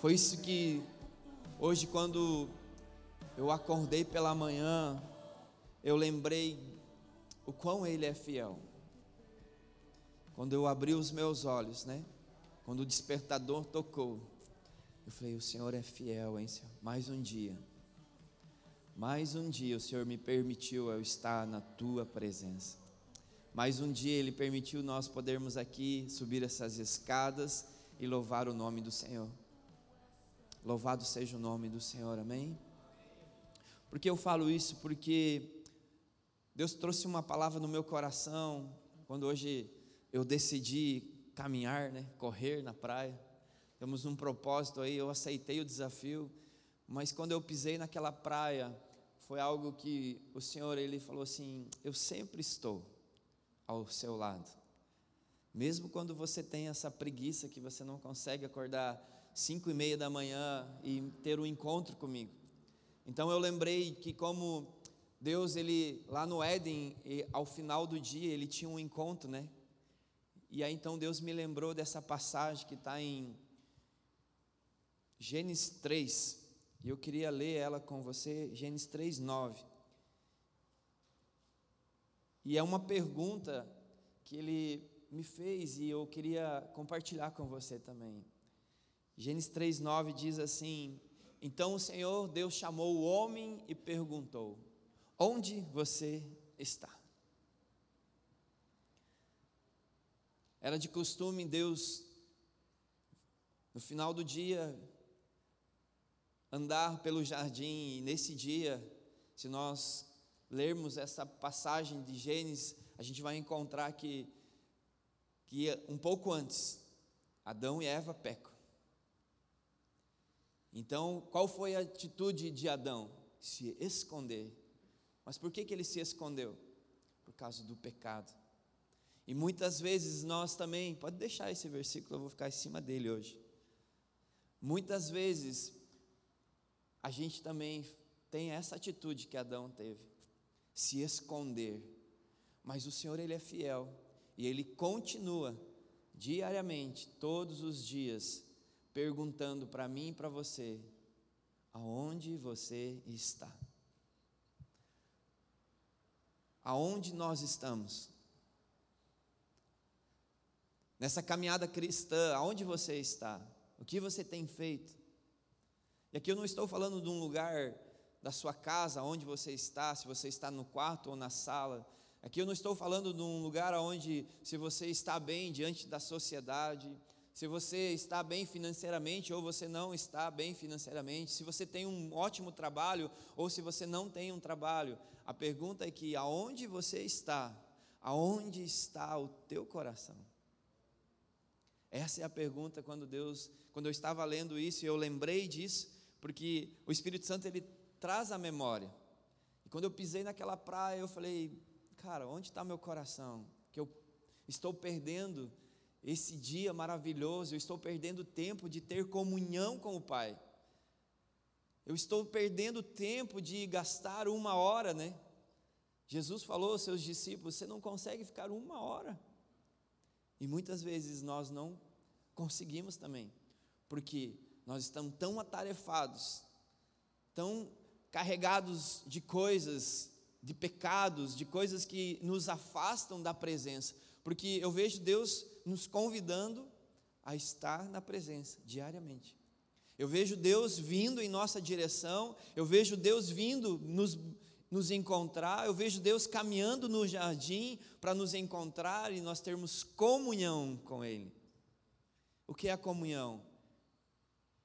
Foi isso que hoje, quando eu acordei pela manhã, eu lembrei o quão Ele é fiel. Quando eu abri os meus olhos, né? Quando o despertador tocou, eu falei: O Senhor é fiel, hein, Senhor? Mais um dia. Mais um dia o Senhor me permitiu eu estar na tua presença. Mais um dia Ele permitiu nós podermos aqui subir essas escadas e louvar o nome do Senhor. Louvado seja o nome do Senhor, amém? Por que eu falo isso? Porque Deus trouxe uma palavra no meu coração quando hoje eu decidi caminhar, né, correr na praia. Temos um propósito aí, eu aceitei o desafio, mas quando eu pisei naquela praia, foi algo que o Senhor ele falou assim: "Eu sempre estou ao seu lado. Mesmo quando você tem essa preguiça que você não consegue acordar cinco e meia da manhã e ter um encontro comigo. Então eu lembrei que como Deus ele lá no Éden, ao final do dia ele tinha um encontro, né? E aí então Deus me lembrou dessa passagem que está em Gênesis 3, e eu queria ler ela com você, Gênesis 3, 9. E é uma pergunta que ele me fez e eu queria compartilhar com você também. Gênesis 3:9 diz assim: Então o Senhor Deus chamou o homem e perguntou: Onde você está? Era de costume Deus no final do dia andar pelo jardim e nesse dia, se nós lermos essa passagem de Gênesis, a gente vai encontrar que, que um pouco antes, Adão e Eva pecam. Então, qual foi a atitude de Adão? Se esconder. Mas por que, que ele se escondeu? Por causa do pecado. E muitas vezes nós também, pode deixar esse versículo, eu vou ficar em cima dele hoje. Muitas vezes a gente também tem essa atitude que Adão teve se esconder. Mas o Senhor, Ele é fiel e Ele continua diariamente, todos os dias, perguntando para mim e para você: aonde você está? Aonde nós estamos? Nessa caminhada cristã, aonde você está? O que você tem feito? E aqui eu não estou falando de um lugar da sua casa, onde você está, se você está no quarto ou na sala. Aqui eu não estou falando de um lugar onde, se você está bem diante da sociedade, se você está bem financeiramente ou você não está bem financeiramente, se você tem um ótimo trabalho ou se você não tem um trabalho. A pergunta é que aonde você está? Aonde está o teu coração? Essa é a pergunta quando Deus, quando eu estava lendo isso e eu lembrei disso, porque o Espírito Santo ele traz a memória. E quando eu pisei naquela praia, eu falei, cara, onde está meu coração? Que eu estou perdendo esse dia maravilhoso, eu estou perdendo tempo de ter comunhão com o Pai. Eu estou perdendo tempo de gastar uma hora, né? Jesus falou aos seus discípulos: você não consegue ficar uma hora. E muitas vezes nós não conseguimos também, porque nós estamos tão atarefados, tão carregados de coisas, de pecados, de coisas que nos afastam da presença, porque eu vejo Deus nos convidando a estar na presença diariamente. Eu vejo Deus vindo em nossa direção, eu vejo Deus vindo nos, nos encontrar, eu vejo Deus caminhando no jardim para nos encontrar e nós termos comunhão com Ele. O que é a comunhão?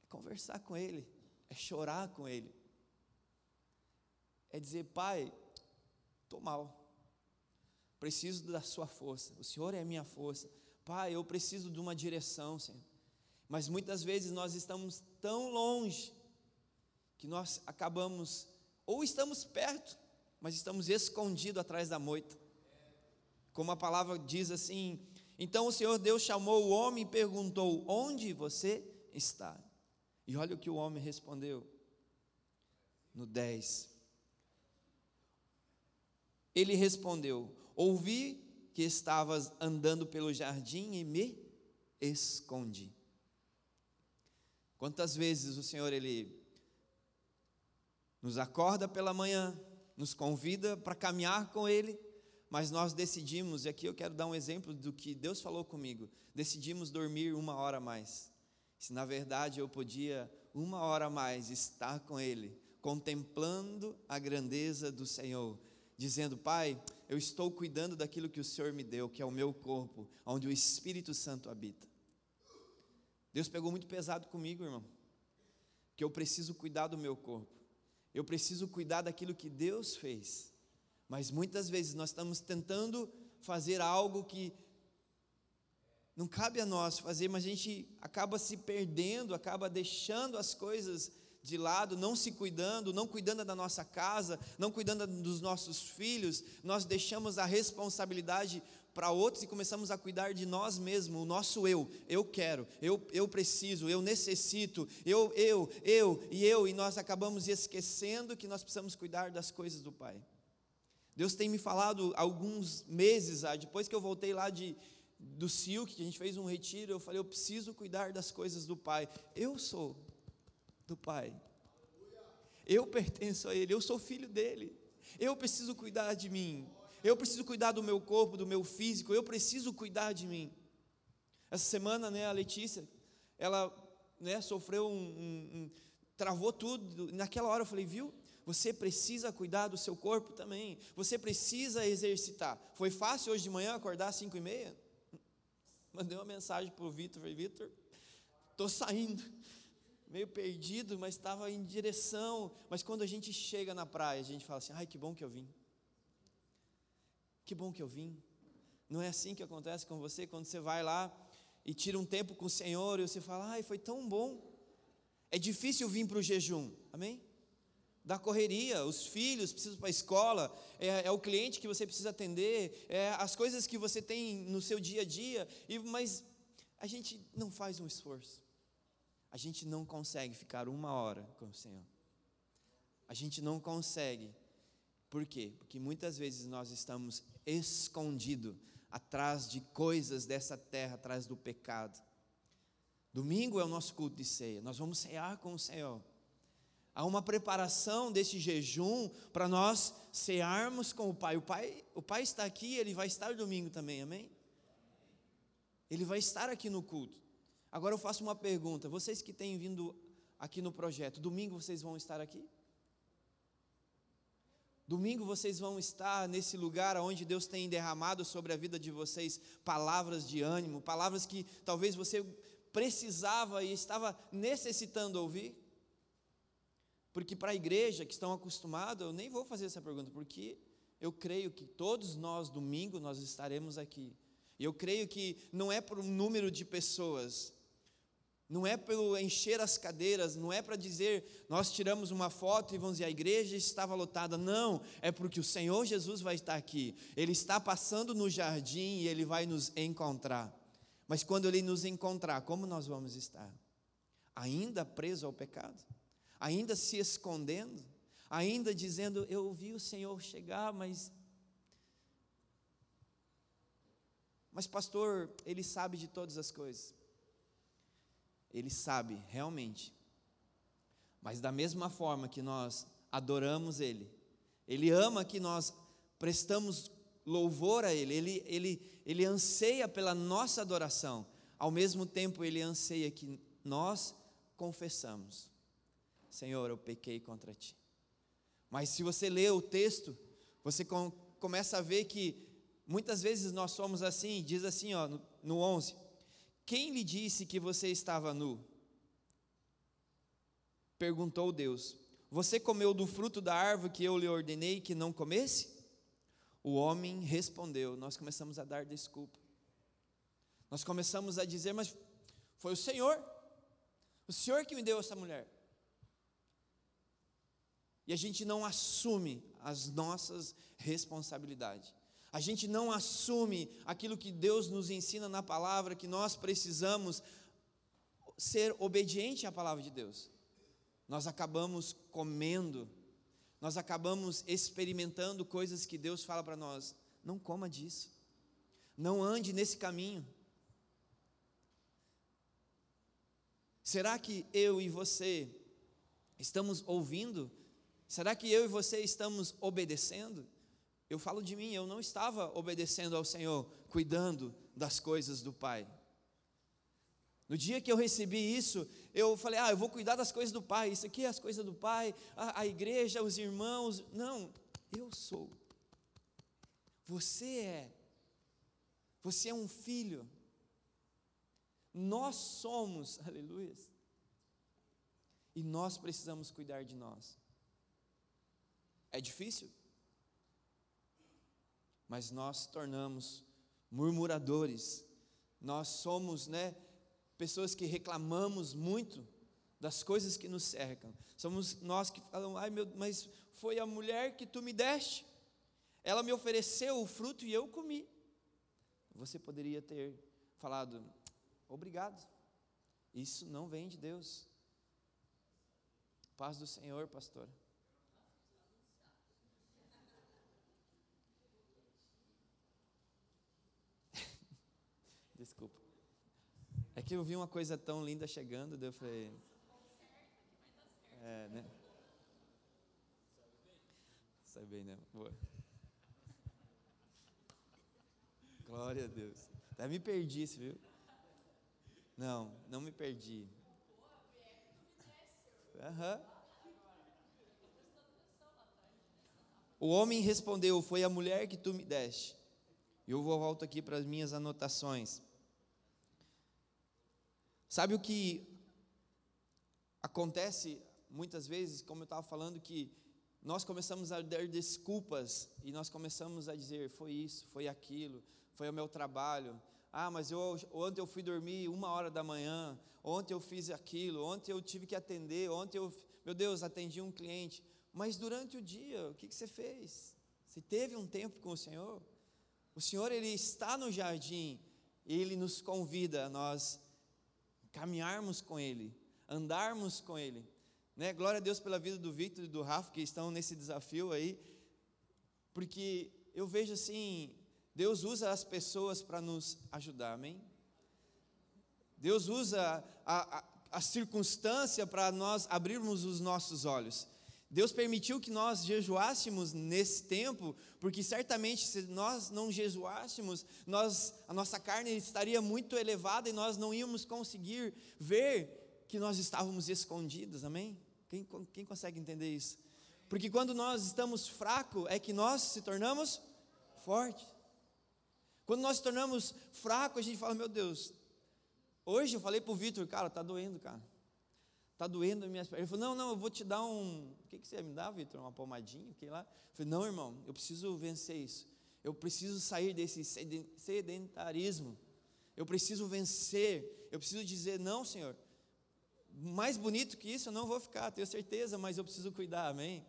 É conversar com Ele, é chorar com Ele, é dizer, Pai, estou mal, preciso da Sua força, o Senhor é a minha força, Pai, eu preciso de uma direção, Senhor. Mas muitas vezes nós estamos tão longe que nós acabamos, ou estamos perto, mas estamos escondidos atrás da moita. Como a palavra diz assim: então o Senhor Deus chamou o homem e perguntou: Onde você está? E olha o que o homem respondeu no 10. Ele respondeu: Ouvi que estavas andando pelo jardim e me escondi. Quantas vezes o Senhor ele nos acorda pela manhã, nos convida para caminhar com ele, mas nós decidimos, e aqui eu quero dar um exemplo do que Deus falou comigo, decidimos dormir uma hora a mais. Se na verdade eu podia uma hora a mais estar com ele, contemplando a grandeza do Senhor, dizendo: Pai, eu estou cuidando daquilo que o Senhor me deu, que é o meu corpo, onde o Espírito Santo habita. Deus pegou muito pesado comigo, irmão, que eu preciso cuidar do meu corpo, eu preciso cuidar daquilo que Deus fez, mas muitas vezes nós estamos tentando fazer algo que não cabe a nós fazer, mas a gente acaba se perdendo, acaba deixando as coisas de lado, não se cuidando, não cuidando da nossa casa, não cuidando dos nossos filhos, nós deixamos a responsabilidade para outros e começamos a cuidar de nós mesmos, o nosso eu. Eu quero, eu, eu preciso, eu necessito, eu, eu, eu e eu, e nós acabamos esquecendo que nós precisamos cuidar das coisas do Pai. Deus tem me falado alguns meses, ah, depois que eu voltei lá de, do Silk, que a gente fez um retiro, eu falei, eu preciso cuidar das coisas do Pai. Eu sou do Pai. Eu pertenço a Ele, eu sou filho dele. Eu preciso cuidar de mim. Eu preciso cuidar do meu corpo, do meu físico. Eu preciso cuidar de mim. Essa semana, né, a Letícia, ela né, sofreu um, um, um travou tudo. Naquela hora eu falei, viu? Você precisa cuidar do seu corpo também. Você precisa exercitar. Foi fácil hoje de manhã acordar às cinco e meia? Mandei uma mensagem para o Vitor. Falei, Vitor, estou saindo meio perdido, mas estava em direção. Mas quando a gente chega na praia, a gente fala assim: ai, que bom que eu vim. Que bom que eu vim. Não é assim que acontece com você quando você vai lá e tira um tempo com o Senhor e você fala: ai, foi tão bom. É difícil vir para o jejum, amém? Da correria, os filhos precisam para a escola, é, é, o cliente que você precisa atender, é as coisas que você tem no seu dia a dia, e, mas a gente não faz um esforço a gente não consegue ficar uma hora com o Senhor. A gente não consegue. Por quê? Porque muitas vezes nós estamos escondidos atrás de coisas dessa terra, atrás do pecado. Domingo é o nosso culto de ceia. Nós vamos cear com o Senhor. Há uma preparação desse jejum para nós cearmos com o Pai. O Pai, o Pai está aqui, ele vai estar domingo também, amém? Ele vai estar aqui no culto. Agora eu faço uma pergunta: vocês que têm vindo aqui no projeto, domingo vocês vão estar aqui? Domingo vocês vão estar nesse lugar onde Deus tem derramado sobre a vida de vocês palavras de ânimo, palavras que talvez você precisava e estava necessitando ouvir? Porque para a igreja que estão acostumados, eu nem vou fazer essa pergunta, porque eu creio que todos nós, domingo, nós estaremos aqui. E eu creio que não é por um número de pessoas, não é pelo encher as cadeiras, não é para dizer nós tiramos uma foto e vamos dizer a igreja estava lotada. Não, é porque o Senhor Jesus vai estar aqui. Ele está passando no jardim e ele vai nos encontrar. Mas quando ele nos encontrar, como nós vamos estar? Ainda preso ao pecado? Ainda se escondendo? Ainda dizendo eu vi o Senhor chegar, mas Mas pastor, ele sabe de todas as coisas. Ele sabe realmente. Mas da mesma forma que nós adoramos Ele, Ele ama que nós prestamos louvor a Ele, Ele, Ele, Ele anseia pela nossa adoração, ao mesmo tempo Ele anseia que nós confessamos: Senhor, eu pequei contra Ti. Mas se você lê o texto, você com, começa a ver que muitas vezes nós somos assim, diz assim ó, no, no 11: quem lhe disse que você estava nu? Perguntou Deus. Você comeu do fruto da árvore que eu lhe ordenei que não comesse? O homem respondeu. Nós começamos a dar desculpa. Nós começamos a dizer, mas foi o Senhor. O Senhor que me deu essa mulher. E a gente não assume as nossas responsabilidades a gente não assume aquilo que Deus nos ensina na palavra, que nós precisamos ser obediente à palavra de Deus. Nós acabamos comendo, nós acabamos experimentando coisas que Deus fala para nós: não coma disso, não ande nesse caminho. Será que eu e você estamos ouvindo? Será que eu e você estamos obedecendo? Eu falo de mim, eu não estava obedecendo ao Senhor, cuidando das coisas do Pai. No dia que eu recebi isso, eu falei: Ah, eu vou cuidar das coisas do Pai. Isso aqui é as coisas do Pai, a, a igreja, os irmãos. Não, eu sou. Você é. Você é um filho. Nós somos, aleluia. E nós precisamos cuidar de nós. É difícil? Mas nós tornamos murmuradores. Nós somos, né, pessoas que reclamamos muito das coisas que nos cercam. Somos nós que falamos, ai meu, mas foi a mulher que tu me deste. Ela me ofereceu o fruto e eu comi. Você poderia ter falado, obrigado. Isso não vem de Deus. Paz do Senhor, pastor. Desculpa. É que eu vi uma coisa tão linda chegando, daí eu falei. É, né? Sabe bem, né? Boa. Glória a Deus. Até me perdi, viu? Não, não me perdi. Uhum. O homem respondeu: Foi a mulher que tu me deste. Eu vou volto aqui para as minhas anotações. Sabe o que acontece muitas vezes, como eu estava falando, que nós começamos a dar desculpas e nós começamos a dizer: foi isso, foi aquilo, foi o meu trabalho. Ah, mas eu, ontem eu fui dormir uma hora da manhã, ontem eu fiz aquilo, ontem eu tive que atender, ontem eu, meu Deus, atendi um cliente. Mas durante o dia, o que, que você fez? Você teve um tempo com o Senhor? O Senhor, Ele está no jardim, Ele nos convida a nós caminharmos com Ele, andarmos com Ele. Né? Glória a Deus pela vida do Victor e do Rafa que estão nesse desafio aí, porque eu vejo assim, Deus usa as pessoas para nos ajudar, amém? Deus usa a, a, a circunstância para nós abrirmos os nossos olhos. Deus permitiu que nós jejuássemos nesse tempo, porque certamente se nós não jejuássemos, nós, a nossa carne estaria muito elevada e nós não íamos conseguir ver que nós estávamos escondidos, amém? Quem, quem consegue entender isso? Porque quando nós estamos fracos, é que nós se tornamos fortes. Quando nós se tornamos fracos, a gente fala, meu Deus, hoje eu falei para o Vitor, cara, está doendo, cara Está doendo as minhas pernas. Ele falou: Não, não, eu vou te dar um. O que, que você ia me dar, Vitor? Uma pomadinha? Que lá? Eu falei: Não, irmão, eu preciso vencer isso. Eu preciso sair desse sedentarismo. Eu preciso vencer. Eu preciso dizer: Não, Senhor. Mais bonito que isso eu não vou ficar, tenho certeza, mas eu preciso cuidar, amém?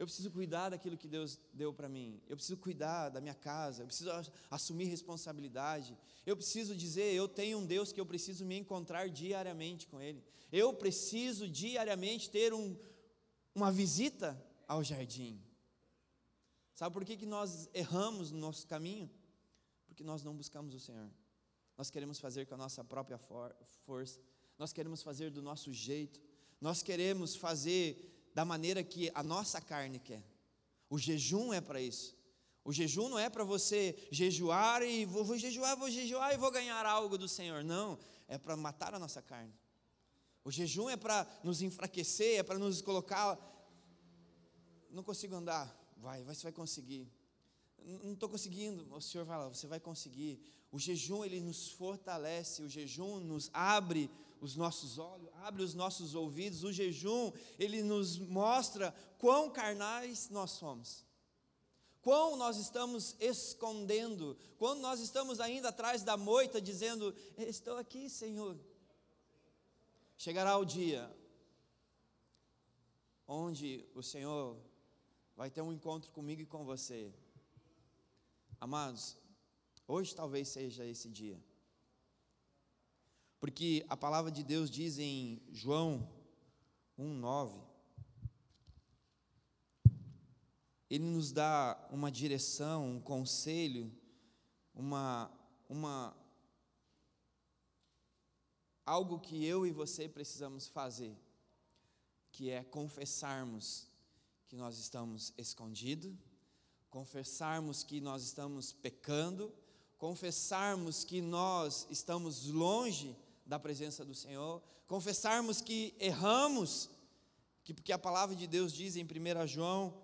Eu preciso cuidar daquilo que Deus deu para mim. Eu preciso cuidar da minha casa. Eu preciso assumir responsabilidade. Eu preciso dizer: eu tenho um Deus que eu preciso me encontrar diariamente com Ele. Eu preciso diariamente ter um, uma visita ao jardim. Sabe por que, que nós erramos no nosso caminho? Porque nós não buscamos o Senhor. Nós queremos fazer com a nossa própria for força. Nós queremos fazer do nosso jeito. Nós queremos fazer da maneira que a nossa carne quer. O jejum é para isso. O jejum não é para você jejuar e vou, vou, jejuar, vou jejuar e vou ganhar algo do Senhor. Não, é para matar a nossa carne. O jejum é para nos enfraquecer, é para nos colocar. Não consigo andar. Vai, você vai conseguir. Não estou conseguindo. O Senhor fala, você vai conseguir. O jejum ele nos fortalece, o jejum nos abre os nossos olhos, abre os nossos ouvidos. O jejum, ele nos mostra quão carnais nós somos. Quão nós estamos escondendo, quando nós estamos ainda atrás da moita dizendo: Estou aqui, Senhor. Chegará o dia onde o Senhor vai ter um encontro comigo e com você. Amados, hoje talvez seja esse dia. Porque a palavra de Deus diz em João 1:9 Ele nos dá uma direção, um conselho, uma uma algo que eu e você precisamos fazer, que é confessarmos que nós estamos escondidos, confessarmos que nós estamos pecando, confessarmos que nós estamos longe da presença do Senhor, confessarmos que erramos, que porque a palavra de Deus diz em 1 João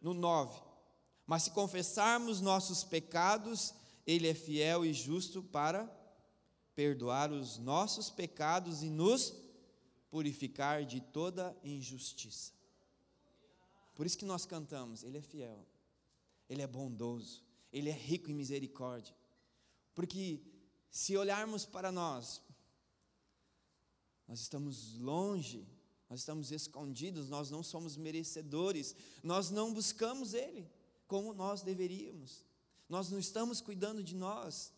no 9, mas se confessarmos nossos pecados, ele é fiel e justo para perdoar os nossos pecados e nos purificar de toda injustiça. Por isso que nós cantamos, ele é fiel. Ele é bondoso, ele é rico em misericórdia. Porque se olharmos para nós, nós estamos longe, nós estamos escondidos, nós não somos merecedores, nós não buscamos Ele como nós deveríamos, nós não estamos cuidando de nós.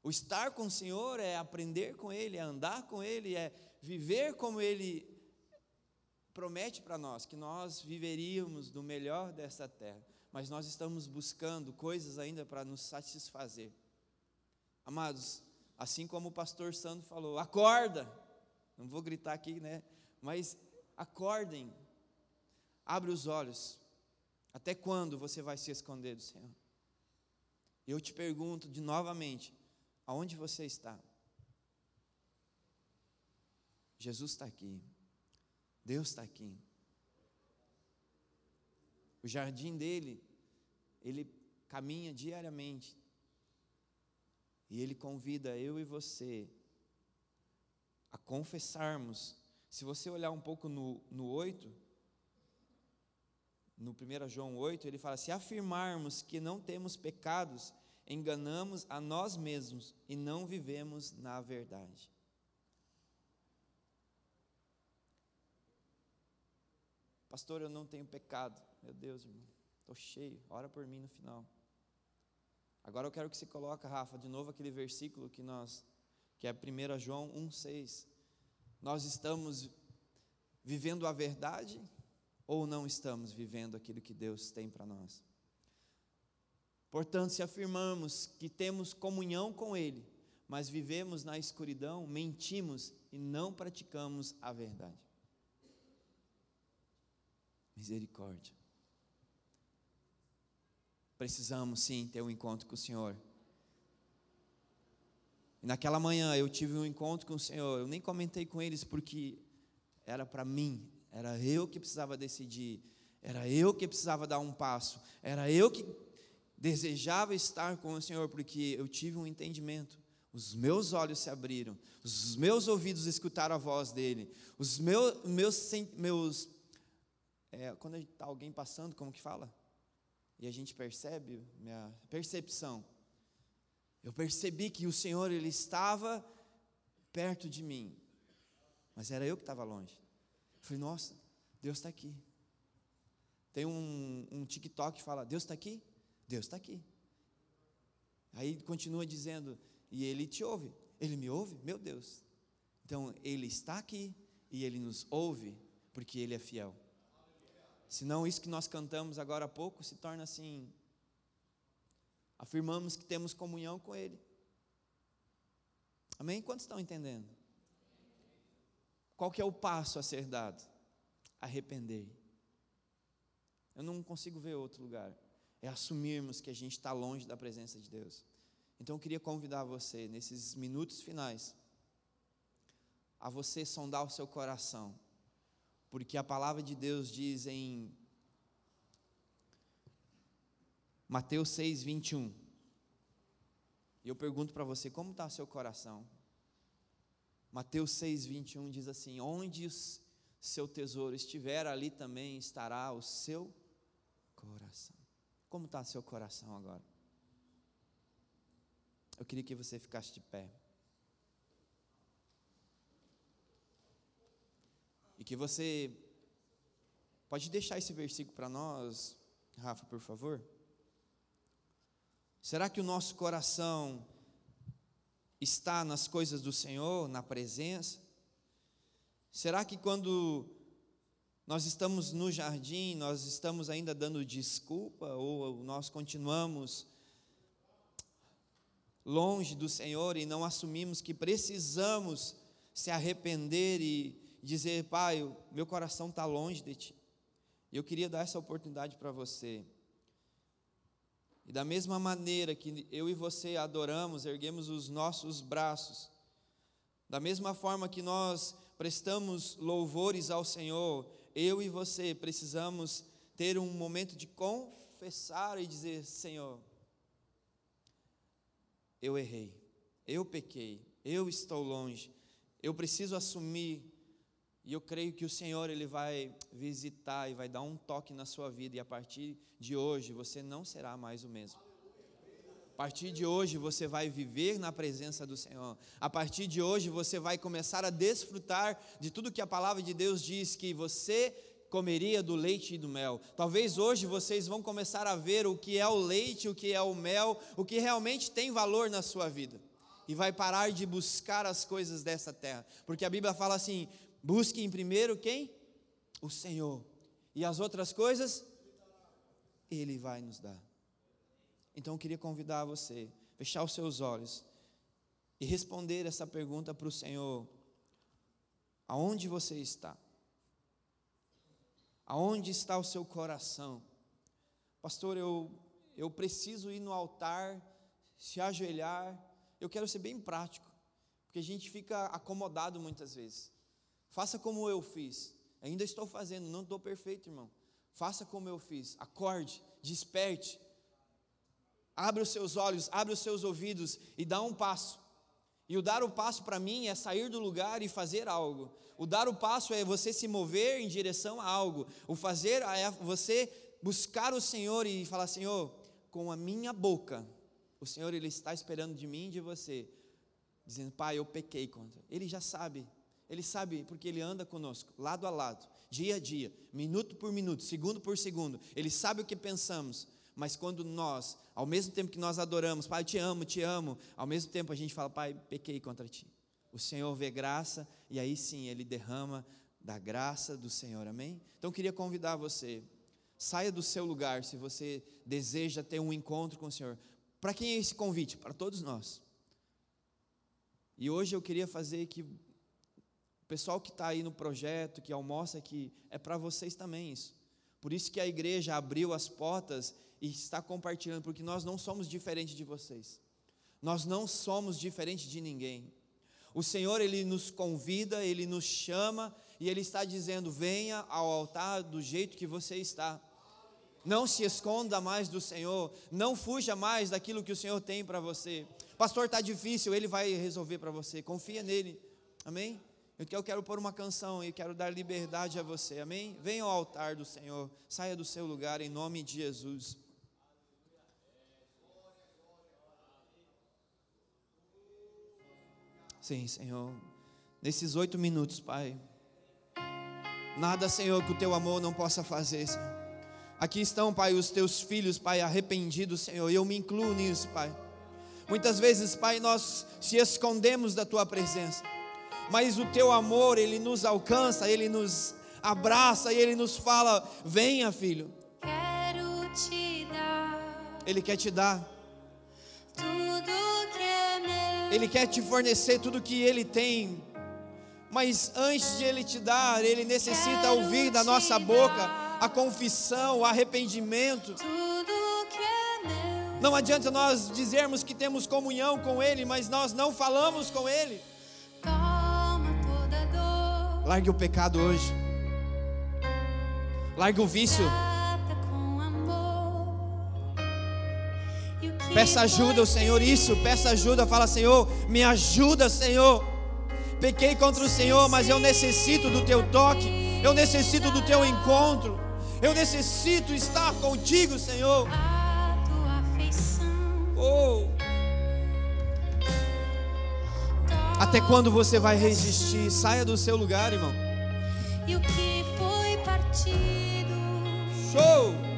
O estar com o Senhor é aprender com Ele, é andar com Ele, é viver como Ele promete para nós, que nós viveríamos do melhor desta terra, mas nós estamos buscando coisas ainda para nos satisfazer. Amados, assim como o pastor Sandro falou, acorda, não vou gritar aqui, né? Mas acordem, abre os olhos. Até quando você vai se esconder do Senhor? Eu te pergunto de novamente, aonde você está? Jesus está aqui, Deus está aqui. O jardim dele, ele caminha diariamente. E ele convida eu e você a confessarmos. Se você olhar um pouco no, no 8, no 1 João 8, ele fala: se afirmarmos que não temos pecados, enganamos a nós mesmos e não vivemos na verdade. Pastor, eu não tenho pecado. Meu Deus, irmão, estou cheio. Ora por mim no final. Agora eu quero que você coloque, Rafa, de novo aquele versículo que nós, que é 1 João 1,6. Nós estamos vivendo a verdade ou não estamos vivendo aquilo que Deus tem para nós? Portanto, se afirmamos que temos comunhão com Ele, mas vivemos na escuridão, mentimos e não praticamos a verdade. Misericórdia. Precisamos sim ter um encontro com o Senhor. E naquela manhã eu tive um encontro com o Senhor. Eu nem comentei com eles porque era para mim, era eu que precisava decidir, era eu que precisava dar um passo, era eu que desejava estar com o Senhor, porque eu tive um entendimento. Os meus olhos se abriram, os meus ouvidos escutaram a voz dele, os meus, meus, meus é, quando está alguém passando, como que fala? E a gente percebe, minha percepção. Eu percebi que o Senhor, Ele estava perto de mim, mas era eu que estava longe. Eu falei, nossa, Deus está aqui. Tem um, um TikTok que fala, Deus está aqui? Deus está aqui. Aí continua dizendo, e Ele te ouve. Ele me ouve? Meu Deus. Então, Ele está aqui e Ele nos ouve, porque Ele é fiel. Senão, isso que nós cantamos agora há pouco se torna assim. Afirmamos que temos comunhão com Ele. Amém? Quantos estão entendendo? Qual que é o passo a ser dado? Arrepender. Eu não consigo ver outro lugar. É assumirmos que a gente está longe da presença de Deus. Então eu queria convidar você, nesses minutos finais, a você sondar o seu coração porque a palavra de Deus diz em Mateus 6, 21. E eu pergunto para você, como está seu coração? Mateus 6, 21 diz assim: Onde o seu tesouro estiver, ali também estará o seu coração. Como está seu coração agora? Eu queria que você ficasse de pé. E que você pode deixar esse versículo para nós, Rafa, por favor? Será que o nosso coração está nas coisas do Senhor, na presença? Será que quando nós estamos no jardim, nós estamos ainda dando desculpa ou nós continuamos longe do Senhor e não assumimos que precisamos se arrepender e dizer, Pai, meu coração está longe de Ti. E eu queria dar essa oportunidade para você. E da mesma maneira que eu e você adoramos, erguemos os nossos braços, da mesma forma que nós prestamos louvores ao Senhor, eu e você precisamos ter um momento de confessar e dizer: Senhor, eu errei, eu pequei, eu estou longe, eu preciso assumir. E eu creio que o Senhor ele vai visitar e vai dar um toque na sua vida e a partir de hoje você não será mais o mesmo. A partir de hoje você vai viver na presença do Senhor. A partir de hoje você vai começar a desfrutar de tudo que a palavra de Deus diz que você comeria do leite e do mel. Talvez hoje vocês vão começar a ver o que é o leite, o que é o mel, o que realmente tem valor na sua vida. E vai parar de buscar as coisas dessa terra. Porque a Bíblia fala assim: busque em primeiro quem? O Senhor. E as outras coisas, Ele vai nos dar. Então eu queria convidar você, fechar os seus olhos e responder essa pergunta para o Senhor: aonde você está? Aonde está o seu coração? Pastor, eu, eu preciso ir no altar, se ajoelhar. Eu quero ser bem prático, porque a gente fica acomodado muitas vezes. Faça como eu fiz. Ainda estou fazendo, não estou perfeito, irmão. Faça como eu fiz. Acorde, desperte. Abre os seus olhos, abre os seus ouvidos e dá um passo. E o dar o passo para mim é sair do lugar e fazer algo. O dar o passo é você se mover em direção a algo. O fazer é você buscar o Senhor e falar: Senhor, com a minha boca, o Senhor ele está esperando de mim e de você, dizendo: Pai, eu pequei contra. Ele já sabe. Ele sabe porque ele anda conosco, lado a lado, dia a dia, minuto por minuto, segundo por segundo. Ele sabe o que pensamos. Mas quando nós, ao mesmo tempo que nós adoramos, Pai, eu te amo, te amo, ao mesmo tempo a gente fala, Pai, pequei contra ti. O Senhor vê graça e aí sim ele derrama da graça do Senhor, amém? Então eu queria convidar você, saia do seu lugar se você deseja ter um encontro com o Senhor. Para quem é esse convite? Para todos nós. E hoje eu queria fazer que o pessoal que está aí no projeto, que almoça aqui, é para vocês também isso. Por isso que a igreja abriu as portas e está compartilhando, porque nós não somos diferentes de vocês. Nós não somos diferentes de ninguém. O Senhor, Ele nos convida, Ele nos chama e Ele está dizendo: venha ao altar do jeito que você está. Não se esconda mais do Senhor, não fuja mais daquilo que o Senhor tem para você. Pastor, está difícil, Ele vai resolver para você, confia nele, amém? Eu quero pôr uma canção e quero dar liberdade a você, amém? Venha ao altar do Senhor, saia do seu lugar em nome de Jesus. Sim, Senhor. Nesses oito minutos, Pai. Nada, Senhor, que o teu amor não possa fazer, Senhor. Aqui estão, Pai, os teus filhos, Pai, arrependidos, Senhor. E eu me incluo nisso, Pai. Muitas vezes, Pai, nós se escondemos da tua presença. Mas o teu amor, ele nos alcança, ele nos abraça e ele nos fala: "Venha, filho". Quero te dar. Ele quer te dar Ele quer te fornecer tudo que Ele tem. Mas antes de Ele te dar, Ele necessita ouvir da nossa boca a confissão, o arrependimento. É não adianta nós dizermos que temos comunhão com Ele, mas nós não falamos com Ele. Largue o pecado hoje. Largue o vício. Peça ajuda ao Senhor, isso, peça ajuda, fala, Senhor, me ajuda, Senhor. Pequei contra o Senhor, mas eu necessito do teu toque, eu necessito do teu encontro, eu necessito estar contigo, Senhor. Oh. Até quando você vai resistir? Saia do seu lugar, irmão. E o que foi partido? Show!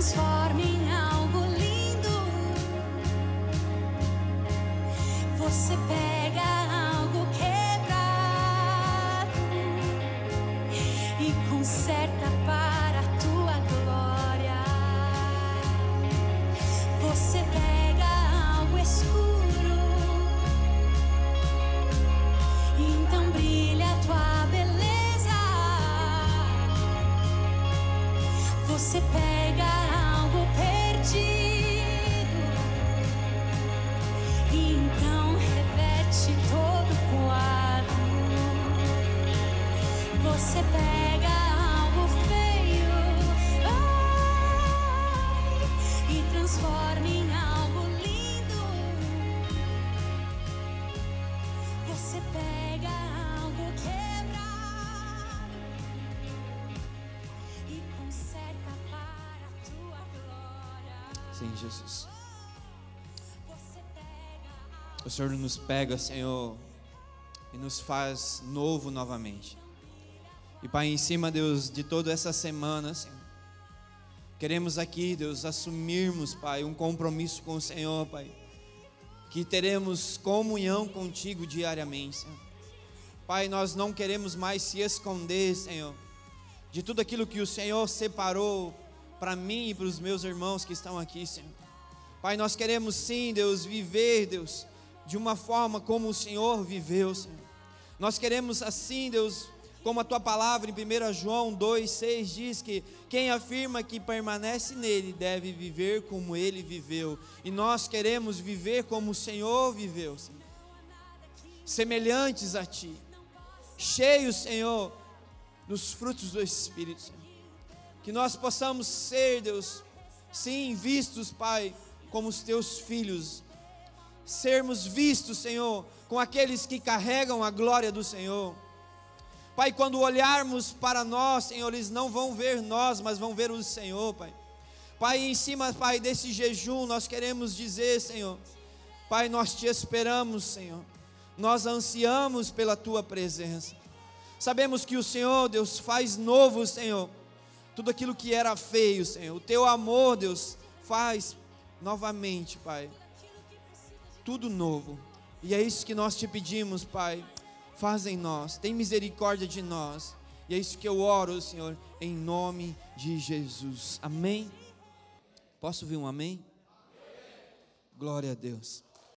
Transforma em algo lindo. Você Sim, Jesus. O Senhor nos pega, Senhor, e nos faz novo novamente. E Pai, em cima, Deus, de toda essa semana, Senhor, queremos aqui, Deus, assumirmos, Pai, um compromisso com o Senhor, Pai, que teremos comunhão contigo diariamente, Senhor. Pai, nós não queremos mais se esconder, Senhor, de tudo aquilo que o Senhor separou para mim e para os meus irmãos que estão aqui, Senhor. Pai, nós queremos sim, Deus, viver, Deus, de uma forma como o Senhor viveu, Senhor. Nós queremos assim, Deus, como a tua palavra em 1 João 2,6 diz que quem afirma que permanece nele deve viver como ele viveu. E nós queremos viver como o Senhor viveu, Senhor. semelhantes a ti, cheios, Senhor, dos frutos do Espírito, Senhor. Que nós possamos ser, Deus, sim, vistos, Pai, como os teus filhos, sermos vistos, Senhor, com aqueles que carregam a glória do Senhor. Pai, quando olharmos para nós, Senhor, eles não vão ver nós, mas vão ver o Senhor, Pai. Pai, em cima, Pai, desse jejum, nós queremos dizer, Senhor, Pai, nós te esperamos, Senhor. Nós ansiamos pela tua presença. Sabemos que o Senhor, Deus, faz novo, Senhor, tudo aquilo que era feio, Senhor. O teu amor, Deus, faz novamente, Pai. Tudo novo. E é isso que nós te pedimos, Pai. Faz em nós, tem misericórdia de nós. E é isso que eu oro, Senhor, em nome de Jesus. Amém? Posso ouvir um amém? Glória a Deus.